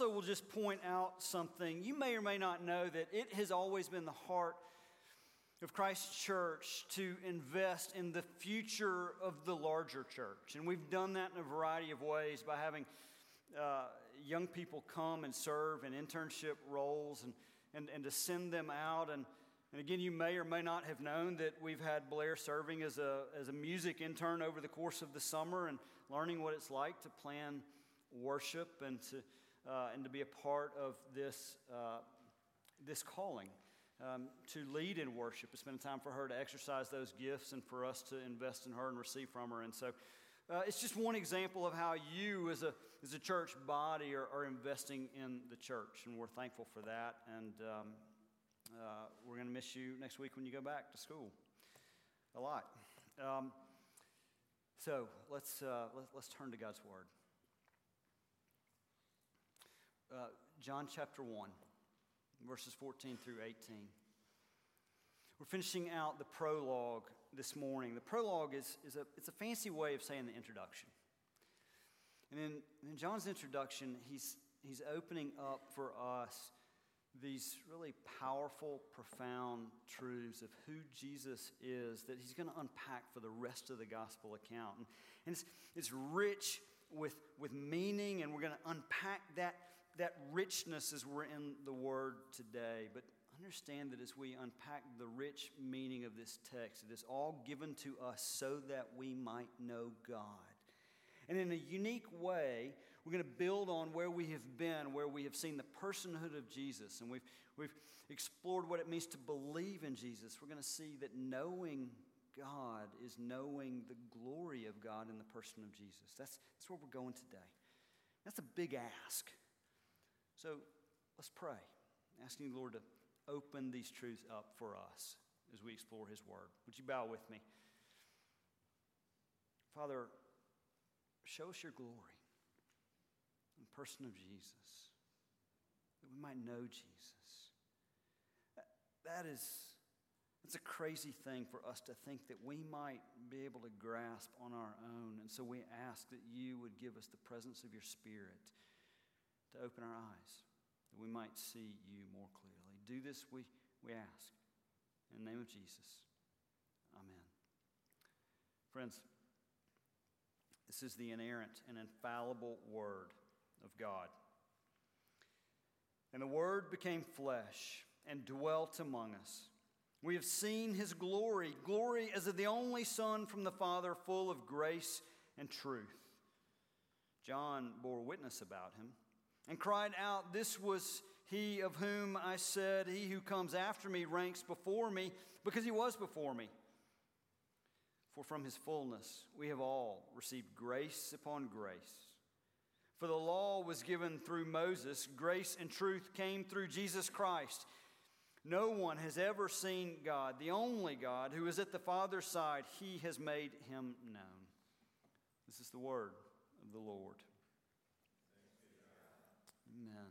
also will just point out something. You may or may not know that it has always been the heart of Christ Church to invest in the future of the larger church. And we've done that in a variety of ways by having uh, young people come and serve in internship roles and, and, and to send them out. And, and again, you may or may not have known that we've had Blair serving as a, as a music intern over the course of the summer and learning what it's like to plan worship and to, uh, and to be a part of this, uh, this calling um, to lead in worship. It's been a time for her to exercise those gifts and for us to invest in her and receive from her. And so uh, it's just one example of how you, as a, as a church body, are, are investing in the church. And we're thankful for that. And um, uh, we're going to miss you next week when you go back to school a lot. Um, so let's, uh, let, us turn to God's Word. Uh, John chapter 1 verses 14 through 18. We're finishing out the prologue this morning. The prologue is, is a, it's a fancy way of saying the introduction. And in, in John's introduction, he's, he's opening up for us these really powerful, profound truths of who Jesus is that he's going to unpack for the rest of the gospel account. And, and it's, it's rich with, with meaning, and we're going to unpack that that richness as we're in the Word today. But understand that as we unpack the rich meaning of this text, it is all given to us so that we might know God. And in a unique way, we're going to build on where we have been, where we have seen the personhood of Jesus, and we've, we've explored what it means to believe in Jesus. We're going to see that knowing God is knowing the glory of God in the person of Jesus. That's, that's where we're going today. That's a big ask. So let's pray, asking the Lord to open these truths up for us as we explore His Word. Would you bow with me? Father, show us your glory in the person of Jesus, that we might know Jesus. That is, it's a crazy thing for us to think that we might be able to grasp on our own. And so we ask that you would give us the presence of your Spirit to open our eyes, that we might see you more clearly. Do this, we, we ask. In the name of Jesus, amen. Friends, this is the inerrant and infallible Word of God. And the Word became flesh and dwelt among us. We have seen his glory, glory as of the only Son from the Father, full of grace and truth. John bore witness about him and cried out, This was he of whom I said, He who comes after me ranks before me, because he was before me. For from his fullness we have all received grace upon grace. For the law was given through Moses, grace and truth came through Jesus Christ. No one has ever seen God, the only God who is at the Father's side, he has made him known. This is the word of the Lord. Amen.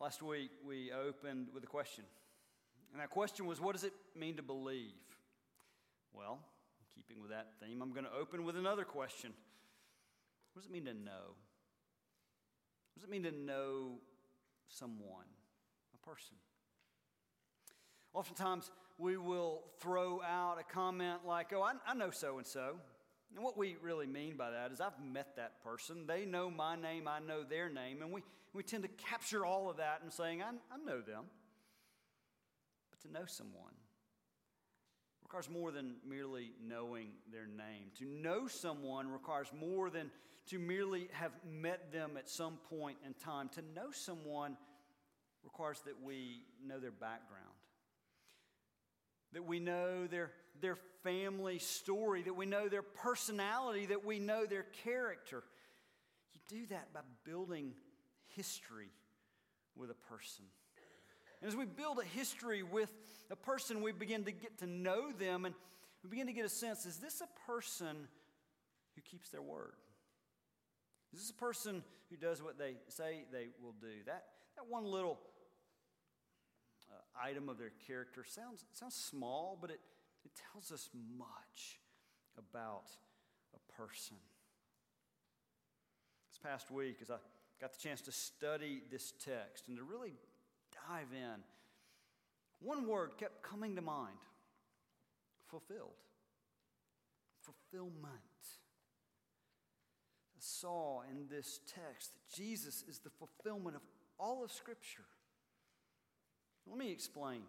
Last week we opened with a question. And that question was what does it mean to believe? Well, keeping with that theme, I'm going to open with another question. What does it mean to know? What does it mean to know someone, a person? Oftentimes, we will throw out a comment like, oh, I, I know so and so. And what we really mean by that is I've met that person. They know my name, I know their name. And we, we tend to capture all of that and saying, I, I know them. But to know someone requires more than merely knowing their name. To know someone requires more than to merely have met them at some point in time. To know someone requires that we know their background, that we know their their family story, that we know their personality, that we know their character. You do that by building history with a person. And as we build a history with a person, we begin to get to know them and we begin to get a sense is this a person who keeps their word? Is this a person who does what they say they will do? That, that one little uh, item of their character sounds, sounds small, but it, it tells us much about a person. This past week as I got the chance to study this text and to really dive in, one word kept coming to mind fulfilled. Fulfillment. I saw in this text that Jesus is the fulfillment of all of Scripture. Let me explain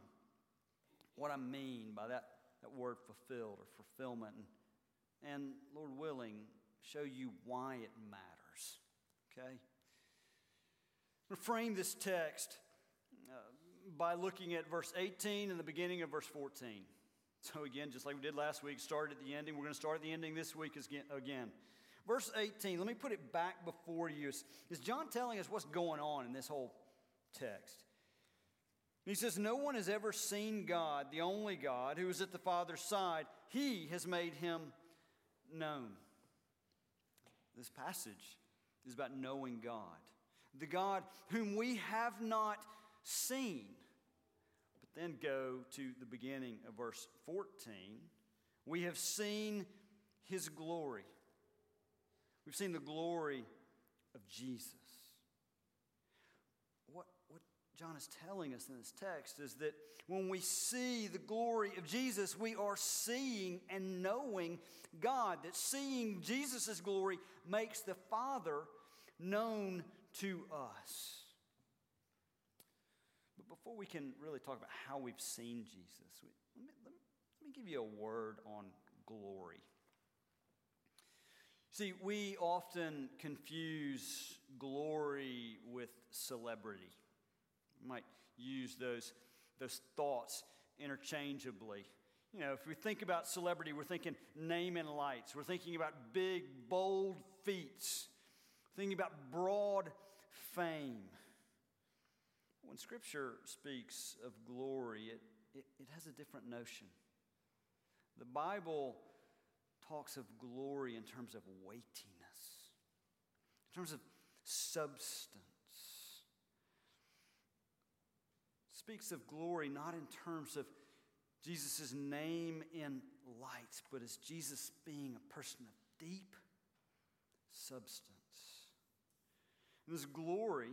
what I mean by that, that word fulfilled or fulfillment, and, and Lord willing, show you why it matters. Okay? Frame this text uh, by looking at verse 18 and the beginning of verse 14. So, again, just like we did last week, started at the ending, we're going to start at the ending this week again. Verse 18, let me put it back before you. Is John telling us what's going on in this whole text? He says, No one has ever seen God, the only God, who is at the Father's side. He has made him known. This passage is about knowing God, the God whom we have not seen. But then go to the beginning of verse 14. We have seen his glory. We've seen the glory of Jesus. John is telling us in this text is that when we see the glory of Jesus, we are seeing and knowing God. That seeing Jesus' glory makes the Father known to us. But before we can really talk about how we've seen Jesus, we, let, me, let, me, let me give you a word on glory. See, we often confuse glory with celebrity might use those, those thoughts interchangeably. You know, if we think about celebrity, we're thinking name and lights. We're thinking about big, bold feats, thinking about broad fame. When Scripture speaks of glory, it, it, it has a different notion. The Bible talks of glory in terms of weightiness, in terms of substance. Speaks of glory not in terms of Jesus' name in light, but as Jesus being a person of deep substance. And this glory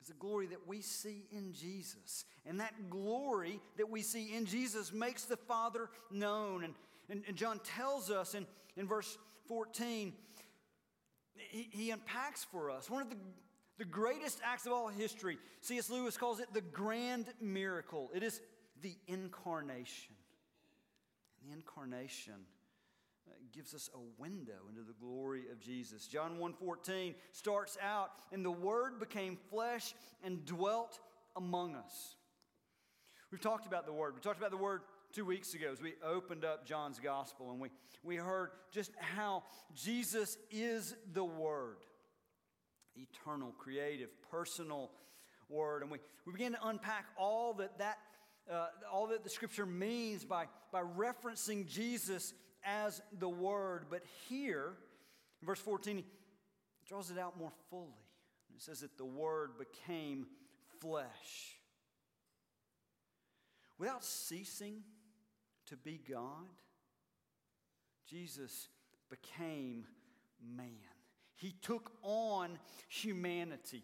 is a glory that we see in Jesus. And that glory that we see in Jesus makes the Father known. And, and, and John tells us in, in verse 14, he, he unpacks for us one of the the greatest acts of all history. C.S. Lewis calls it the grand miracle. It is the incarnation. And the incarnation uh, gives us a window into the glory of Jesus. John 1:14 starts out and the word became flesh and dwelt among us. We've talked about the word. We talked about the word two weeks ago as we opened up John's gospel and we, we heard just how Jesus is the word eternal, creative, personal word. And we, we begin to unpack all that, that, uh, all that the scripture means by, by referencing Jesus as the word. But here, in verse 14, he draws it out more fully. It says that the word became flesh. Without ceasing to be God, Jesus became man. He took on humanity.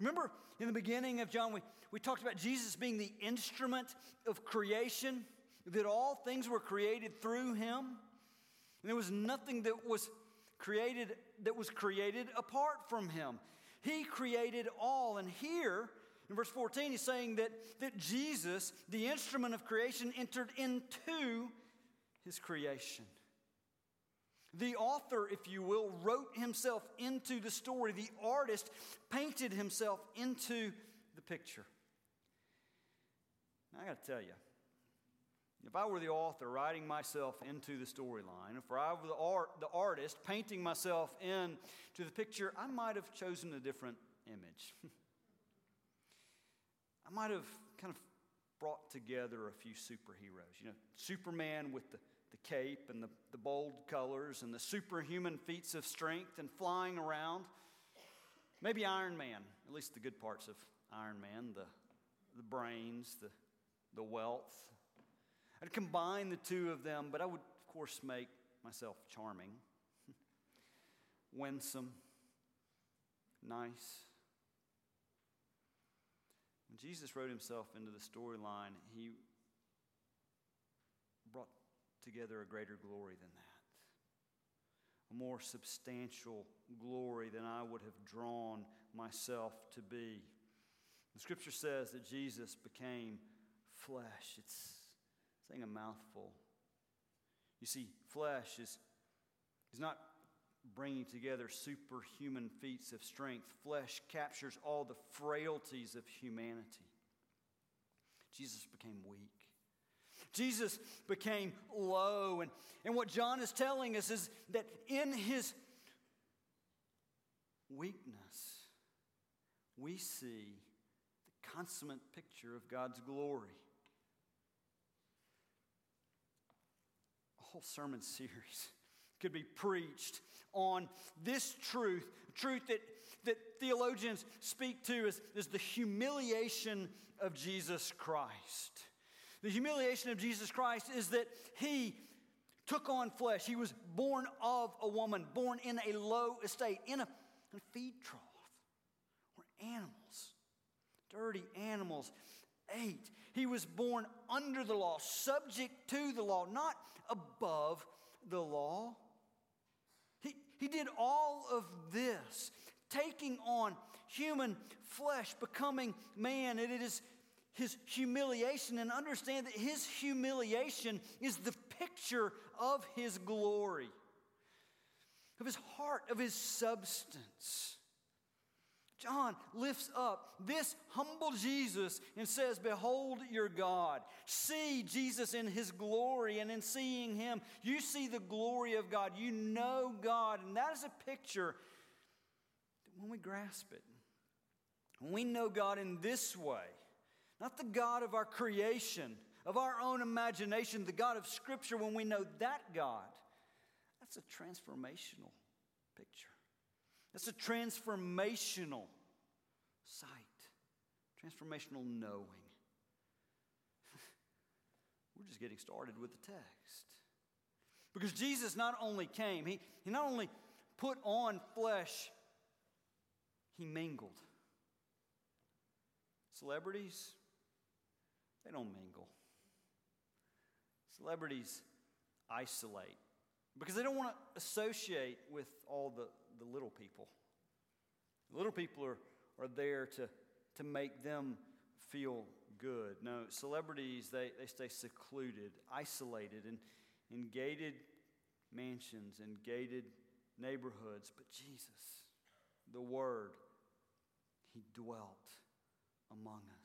Remember in the beginning of John, we, we talked about Jesus being the instrument of creation, that all things were created through him. And there was nothing that was created that was created apart from him. He created all. And here in verse 14, he's saying that, that Jesus, the instrument of creation, entered into his creation. The author, if you will, wrote himself into the story. The artist painted himself into the picture. Now, I got to tell you, if I were the author writing myself into the storyline, if I were the, art, the artist painting myself into the picture, I might have chosen a different image. I might have kind of brought together a few superheroes. You know, Superman with the the cape and the, the bold colors and the superhuman feats of strength and flying around. Maybe Iron Man, at least the good parts of Iron Man, the, the brains, the, the wealth. I'd combine the two of them, but I would, of course, make myself charming, winsome, nice. When Jesus wrote himself into the storyline, he together a greater glory than that, a more substantial glory than I would have drawn myself to be. The scripture says that Jesus became flesh. It's saying a mouthful. You see, flesh is, is not bringing together superhuman feats of strength. Flesh captures all the frailties of humanity. Jesus became weak. Jesus became low. And, and what John is telling us is that in his weakness, we see the consummate picture of God's glory. A whole sermon series could be preached on this truth, truth that, that theologians speak to as, as the humiliation of Jesus Christ. The humiliation of Jesus Christ is that he took on flesh. He was born of a woman, born in a low estate, in a, in a feed trough where animals, dirty animals, ate. He was born under the law, subject to the law, not above the law. He, he did all of this, taking on human flesh, becoming man. And it is his humiliation and understand that his humiliation is the picture of his glory, of his heart, of his substance. John lifts up this humble Jesus and says, Behold your God. See Jesus in his glory, and in seeing him, you see the glory of God. You know God. And that is a picture when we grasp it, when we know God in this way, not the God of our creation, of our own imagination, the God of Scripture, when we know that God, that's a transformational picture. That's a transformational sight, transformational knowing. We're just getting started with the text. Because Jesus not only came, he, he not only put on flesh, he mingled. Celebrities, they don't mingle. Celebrities isolate because they don't want to associate with all the, the little people. Little people are, are there to, to make them feel good. No, celebrities, they, they stay secluded, isolated, in, in gated mansions and gated neighborhoods. But Jesus, the Word, He dwelt among us.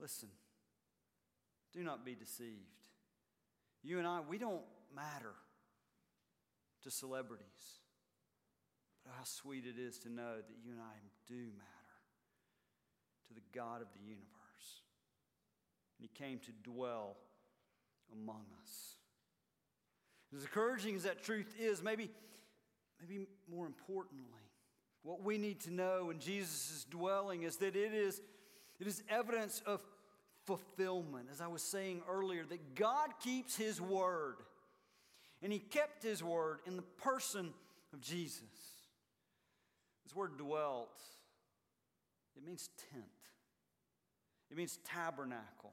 Listen, do not be deceived. You and I, we don't matter to celebrities. But how sweet it is to know that you and I do matter to the God of the universe. And He came to dwell among us. As encouraging as that truth is, maybe, maybe more importantly, what we need to know in Jesus' dwelling is that it is it is evidence of fulfillment. As I was saying earlier, that God keeps His word. And He kept His word in the person of Jesus. This word dwelt, it means tent, it means tabernacle.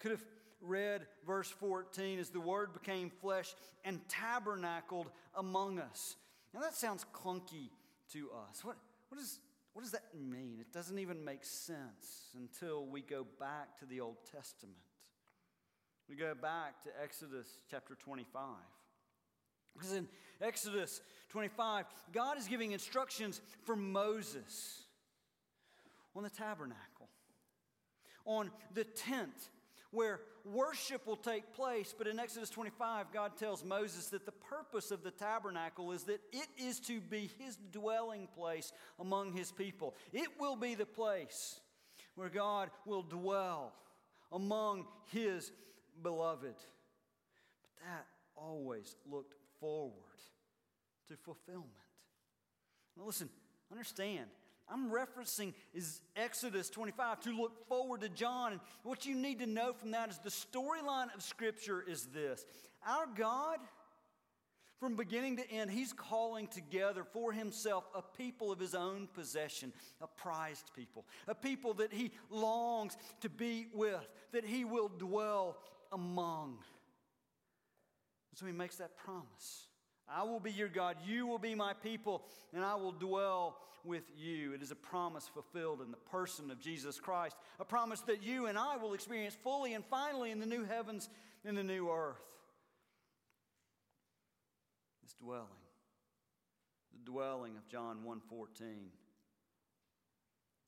Could have read verse 14 as the word became flesh and tabernacled among us. Now that sounds clunky to us. What, what is what does that mean? It doesn't even make sense until we go back to the Old Testament. We go back to Exodus chapter 25. Because in Exodus 25, God is giving instructions for Moses on the tabernacle, on the tent where worship will take place. But in Exodus 25, God tells Moses that the purpose of the tabernacle is that it is to be his dwelling place among his people. It will be the place where God will dwell among his beloved. But that always looked forward to fulfillment. Now, listen, understand I'm referencing is Exodus 25 to look forward to John. And what you need to know from that is the storyline of Scripture is this Our God From beginning to end, he's calling together for himself a people of his own possession, a prized people, a people that he longs to be with, that he will dwell among. So he makes that promise. I will be your God, you will be my people, and I will dwell with you. It is a promise fulfilled in the person of Jesus Christ, a promise that you and I will experience fully and finally in the new heavens and the new earth. This dwelling, the dwelling of John 1:14.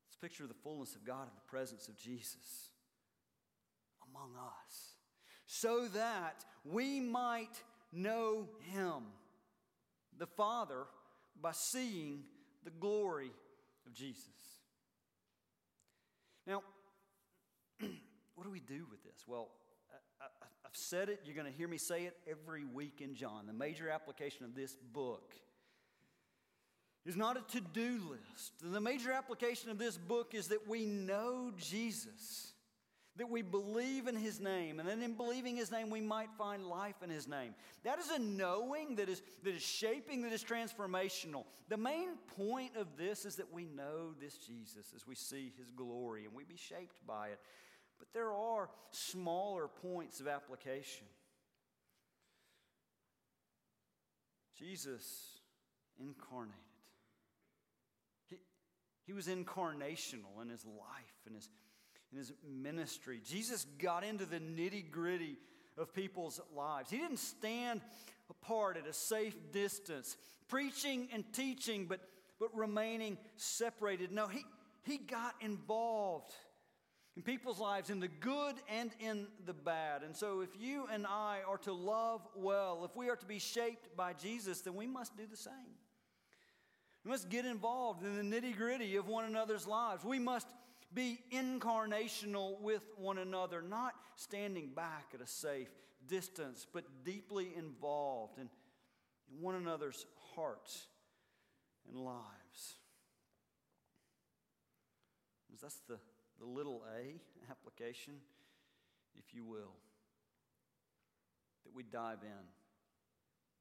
It's a picture of the fullness of God in the presence of Jesus among us, so that we might know him, the Father, by seeing the glory of Jesus. Now, what do we do with this? Well, I, have said it, you're going to hear me say it every week in John. The major application of this book is not a to do list. The major application of this book is that we know Jesus, that we believe in his name, and then in believing his name, we might find life in his name. That is a knowing that is, that is shaping, that is transformational. The main point of this is that we know this Jesus as we see his glory and we be shaped by it. But there are smaller points of application. Jesus incarnated. He, he was incarnational in his life and his, in his ministry. Jesus got into the nitty gritty of people's lives. He didn't stand apart at a safe distance, preaching and teaching, but, but remaining separated. No, he, he got involved in people's lives, in the good and in the bad. And so, if you and I are to love well, if we are to be shaped by Jesus, then we must do the same. We must get involved in the nitty gritty of one another's lives. We must be incarnational with one another, not standing back at a safe distance, but deeply involved in, in one another's hearts and lives. That's the the little a application, if you will, that we dive in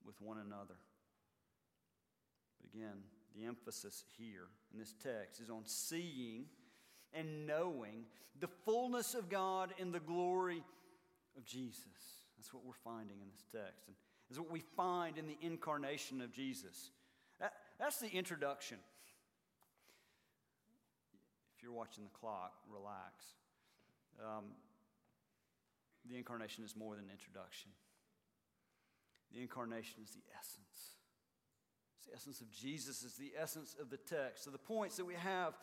with one another. But again, the emphasis here in this text is on seeing and knowing the fullness of God in the glory of Jesus. That's what we're finding in this text. And is what we find in the incarnation of Jesus. That, that's the introduction If you're watching the clock, relax. Um, the incarnation is more than an introduction. The incarnation is the essence. It's the essence of Jesus, is the essence of the text. So the points that we have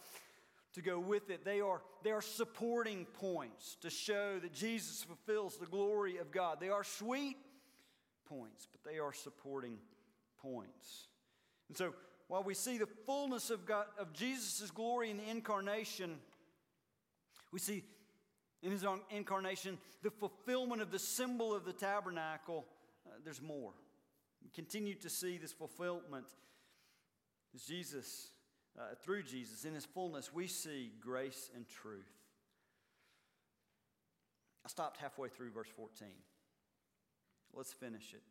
to go with it, they are, they are supporting points to show that Jesus fulfills the glory of God. They are sweet points, but they are supporting points. And so while we see the fullness of, God, of Jesus' glory in the incarnation, we see in his incarnation the fulfillment of the symbol of the tabernacle. Uh, there's more. We continue to see this fulfillment as Jesus, uh, through Jesus, in his fullness, we see grace and truth. I stopped halfway through verse 14. Let's finish it.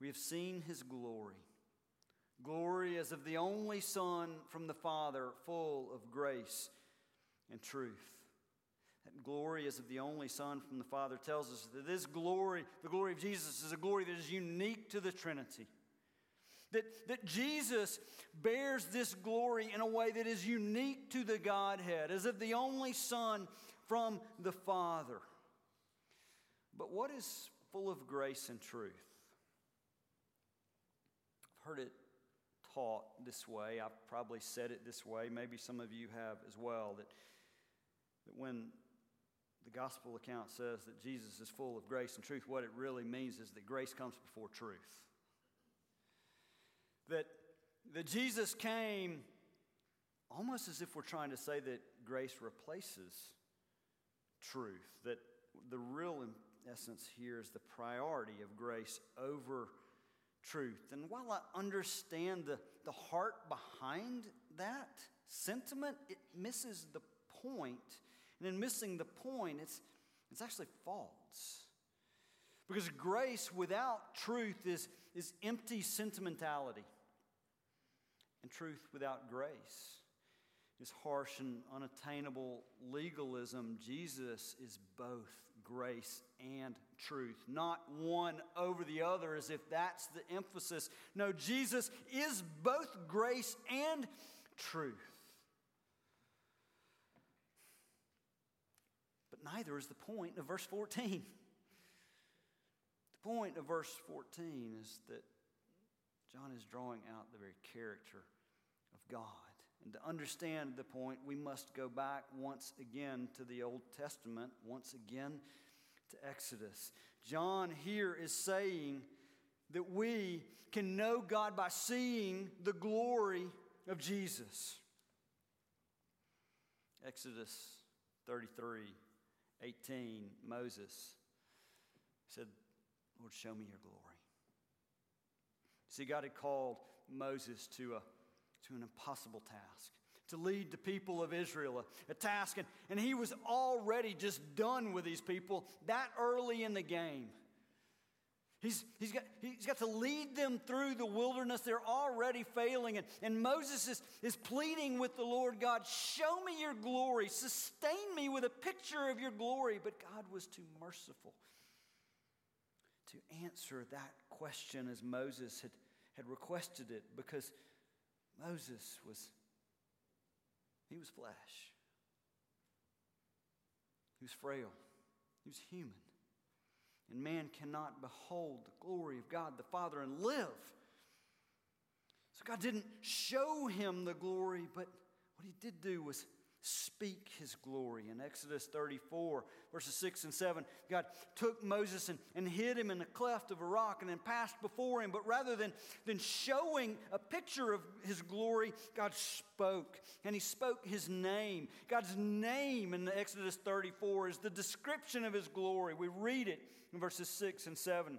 We have seen his glory. Glory as of the only Son from the Father, full of grace and truth. That glory as of the only Son from the Father tells us that this glory, the glory of Jesus, is a glory that is unique to the Trinity. That, that Jesus bears this glory in a way that is unique to the Godhead, as of the only Son from the Father. But what is full of grace and truth? I've heard it taught this way. I've probably said it this way. Maybe some of you have as well. That, that when the gospel account says that Jesus is full of grace and truth, what it really means is that grace comes before truth. That, that Jesus came almost as if we're trying to say that grace replaces truth. That the real essence here is the priority of grace over truth. And while I understand the, the heart behind that sentiment, it misses the point. And in missing the point, it's, it's actually false. Because grace without truth is, is empty sentimentality. And truth without grace is harsh and unattainable legalism. Jesus is both grace and truth, not one over the other as if that's the emphasis. No, Jesus is both grace and truth. But neither is the point of verse 14. The point of verse 14 is that John is drawing out the very character God. And to understand the point, we must go back once again to the Old Testament, once again to Exodus. John here is saying that we can know God by seeing the glory of Jesus. Exodus 33 18, Moses said, Lord, show me your glory. See, God had called Moses to, a, to an impossible task to lead the people of Israel, a, task, and, and he was already just done with these people that early in the game. He's, he's, got, he's got to lead them through the wilderness. They're already failing. And, and Moses is, is pleading with the Lord God, Show me your glory. Sustain me with a picture of your glory. But God was too merciful to answer that question as Moses had, had requested it because Moses was, he was flesh. He was frail. He was human. And man cannot behold the glory of God the Father and live. So God didn't show him the glory, but what he did do was speak his glory. In Exodus 34, verses 6 and 7, God took Moses and, and hid him in the cleft of a rock and then passed before him. But rather than, than showing a picture of his glory, God spoke. And he spoke his name. God's name in Exodus 34 is the description of his glory. We read it in verses 6 and 7.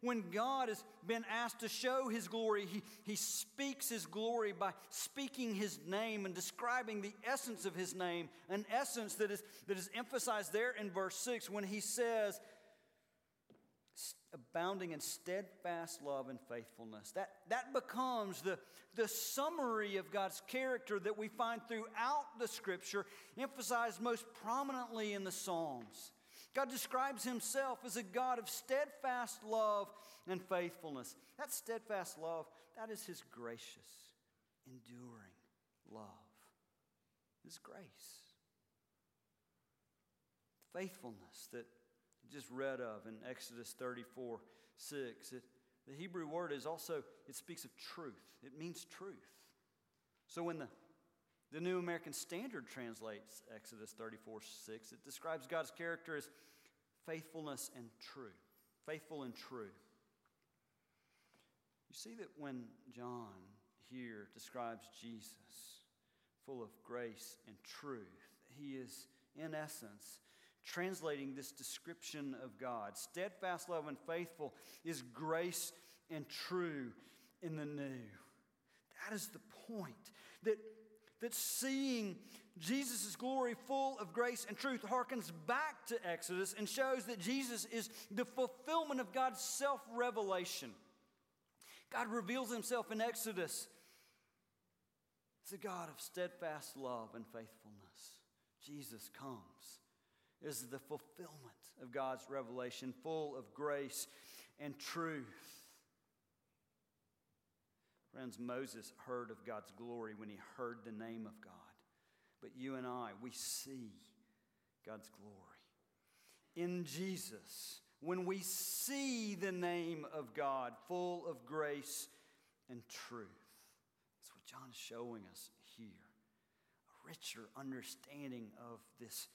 when God has been asked to show his glory, he, he speaks his glory by speaking his name and describing the essence of his name, an essence that is, that is emphasized there in verse 6 when he says, abounding in steadfast love and faithfulness. That, that becomes the, the summary of God's character that we find throughout the scripture, emphasized most prominently in the Psalms. God describes himself as a God of steadfast love and faithfulness. That steadfast love, that is his gracious, enduring love, his grace. Faithfulness that just read of in Exodus 34 6. It, the Hebrew word is also, it speaks of truth. It means truth. So when the the New American Standard translates Exodus 34 6. It describes God's character as faithfulness and true. Faithful and true. You see that when John here describes Jesus, full of grace and truth, he is, in essence, translating this description of God. Steadfast love and faithful is grace and true in the new. That is the point. That that seeing Jesus' glory full of grace and truth harkens back to Exodus and shows that Jesus is the fulfillment of God's self revelation. God reveals himself in Exodus as a God of steadfast love and faithfulness. Jesus comes as the fulfillment of God's revelation, full of grace and truth. Friends, Moses heard of God's glory when he heard the name of God. But you and I, we see God's glory. In Jesus, when we see the name of God full of grace and truth, that's what John is showing us here. A richer understanding of this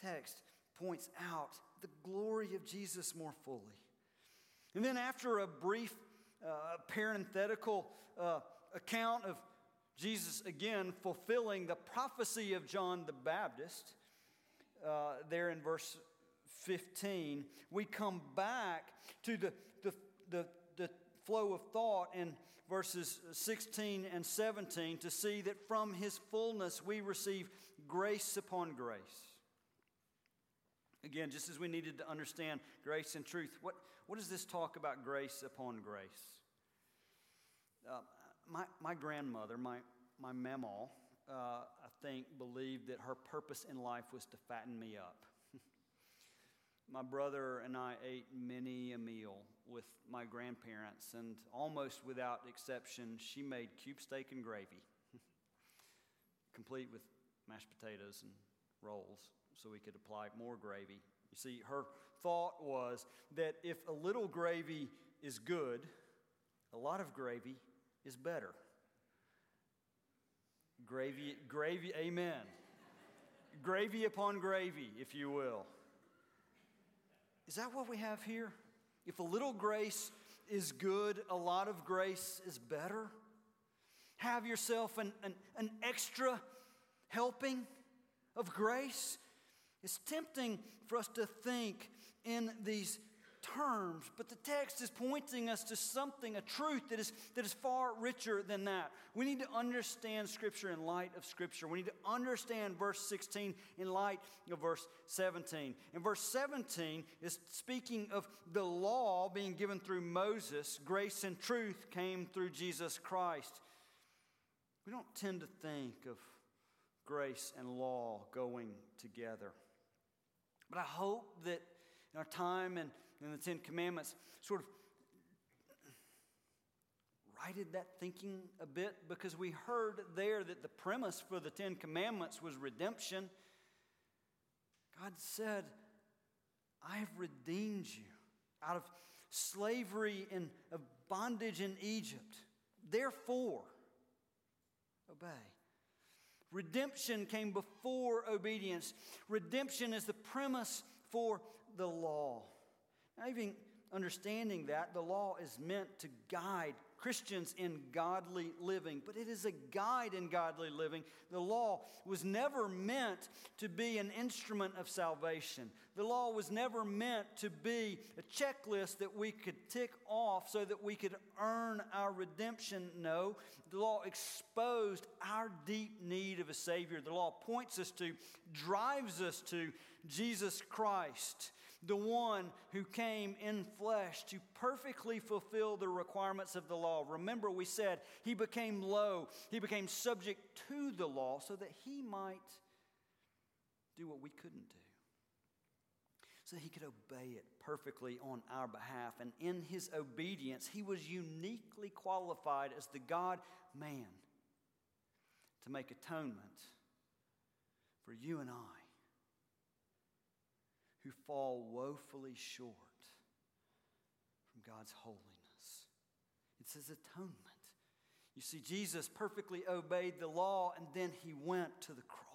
text points out the glory of Jesus more fully. And then, after a brief uh, parenthetical uh, account of Jesus again fulfilling the prophecy of John the Baptist, uh, there in verse 15, we come back to the, the, the, the flow of thought in verses 16 and 17 to see that from his fullness we receive grace upon grace. Again, just as we needed to understand grace and truth, what, what does this talk about grace upon grace? Uh, my, my grandmother, my, my mamaw, uh, I think, believed that her purpose in life was to fatten me up. my brother and I ate many a meal with my grandparents, and almost without exception, she made cube steak and gravy, complete with mashed potatoes and rolls, so we could apply more gravy. You see, her thought was that if a little gravy is good, a lot of gravy is better. Gravy, gravy, amen. gravy upon gravy, if you will. Is that what we have here? If a little grace is good, a lot of grace is better. Have yourself an, an, an extra helping of grace. It's tempting for us to think in these terms, but the text is pointing us to something, a truth that is, that is far richer than that. We need to understand Scripture in light of Scripture. We need to understand verse 16 in light of verse 17. And verse 17 is speaking of the law being given through Moses, grace and truth came through Jesus Christ. We don't tend to think of grace and law going together. But I hope that in our time and in the Ten Commandments sort of righted that thinking a bit because we heard there that the premise for the Ten Commandments was redemption. God said, I have redeemed you out of slavery and of bondage in Egypt. Therefore, obey. Redemption came before obedience. Redemption is the premise for the law. Now, even understanding that, the law is meant to guide Christians in godly living, but it is a guide in godly living. The law was never meant to be an instrument of salvation. The law was never meant to be a checklist that we could tick off so that we could earn our redemption. No, the law exposed our deep need of a Savior. The law points us to, drives us to Jesus Christ the one who came in flesh to perfectly fulfill the requirements of the law. Remember, we said he became low, he became subject to the law so that he might do what we couldn't do. So he could obey it perfectly on our behalf. And in his obedience, he was uniquely qualified as the God man to make atonement for you and I who fall woefully short from God's holiness. It's his atonement. You see, Jesus perfectly obeyed the law and then he went to the cross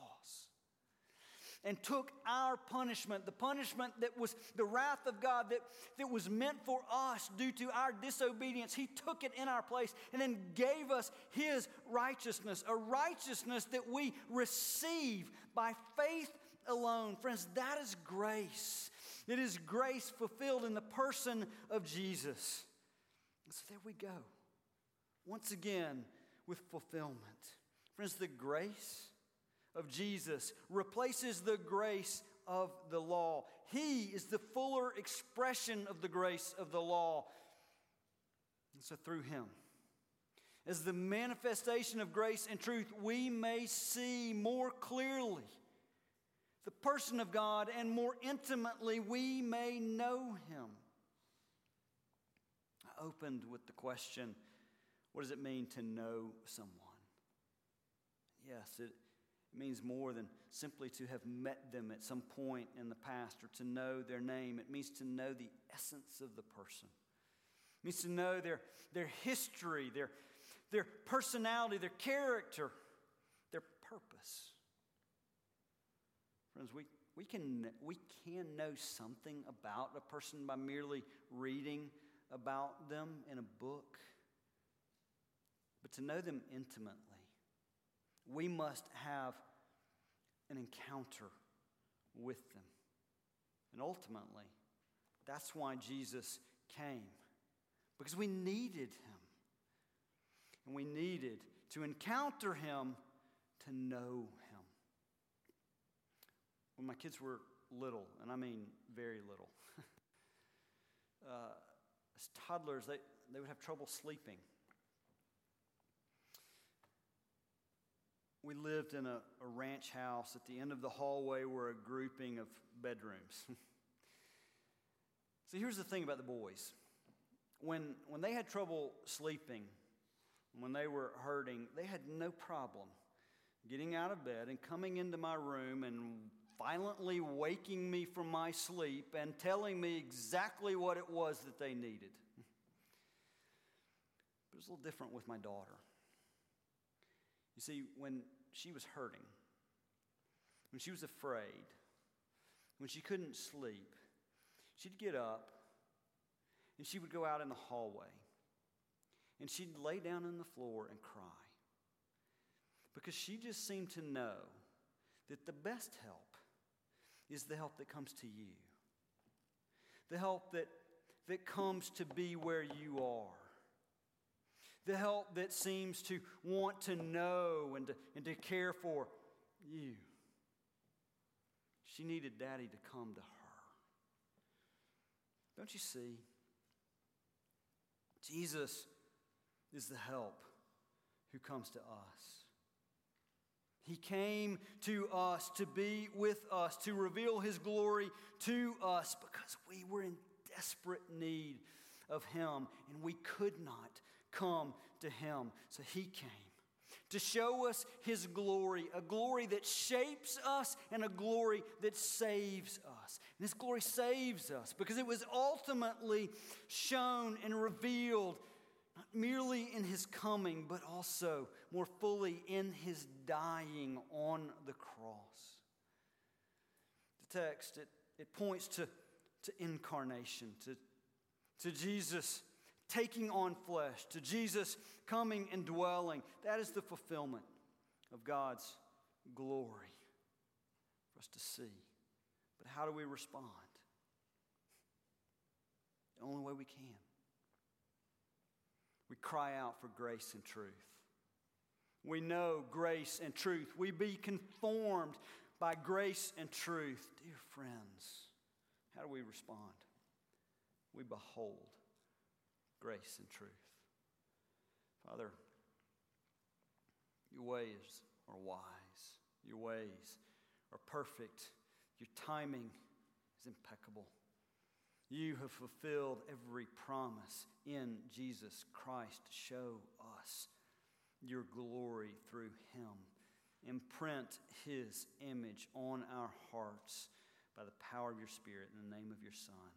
and took our punishment, the punishment that was the wrath of God that, that was meant for us due to our disobedience. He took it in our place and then gave us His righteousness, a righteousness that we receive by faith alone. Friends, that is grace. It is grace fulfilled in the person of Jesus. So there we go. Once again, with fulfillment. Friends, the grace of Jesus replaces the grace of the law. He is the fuller expression of the grace of the law. And so, through Him, as the manifestation of grace and truth, we may see more clearly the person of God, and more intimately, we may know him. I opened with the question what does it mean to know someone? Yes, it, means more than simply to have met them at some point in the past or to know their name. It means to know the essence of the person. It means to know their, their history, their, their personality, their character, their purpose. Friends, we, we, can, we can know something about a person by merely reading about them in a book, but to know them intimately, we must have an encounter with them. And ultimately, that's why Jesus came, because we needed him. And we needed to encounter him to know. When my kids were little, and I mean very little, uh, as toddlers, they, they would have trouble sleeping. We lived in a, a ranch house. At the end of the hallway were a grouping of bedrooms. so here's the thing about the boys when, when they had trouble sleeping, when they were hurting, they had no problem getting out of bed and coming into my room and violently waking me from my sleep and telling me exactly what it was that they needed. But it was a little different with my daughter. You see, when she was hurting, when she was afraid, when she couldn't sleep, she'd get up and she would go out in the hallway and she'd lay down on the floor and cry because she just seemed to know that the best help is the help that comes to you, the help that, that comes to be where you are, the help that seems to want to know and to, and to care for you. She needed daddy to come to her. Don't you see? Jesus is the help who comes to us. He came to us to be with us, to reveal His glory to us because we were in desperate need of Him and we could not come to Him. So He came to show us His glory, a glory that shapes us and a glory that saves us. And glory saves us because it was ultimately shown and revealed not merely in his coming, but also more fully in his dying on the cross. The text, it, it points to, to incarnation, to, to Jesus taking on flesh, to Jesus coming and dwelling. That is the fulfillment of God's glory for us to see. But how do we respond? The only way we can we cry out for grace and truth. We know grace and truth. We be conformed by grace and truth. Dear friends, how do we respond? We behold grace and truth. Father, your ways are wise, your ways are perfect, your timing is impeccable. You have fulfilled every promise in Jesus Christ. Show us your glory through him. Imprint his image on our hearts by the power of your Spirit. In the name of your Son,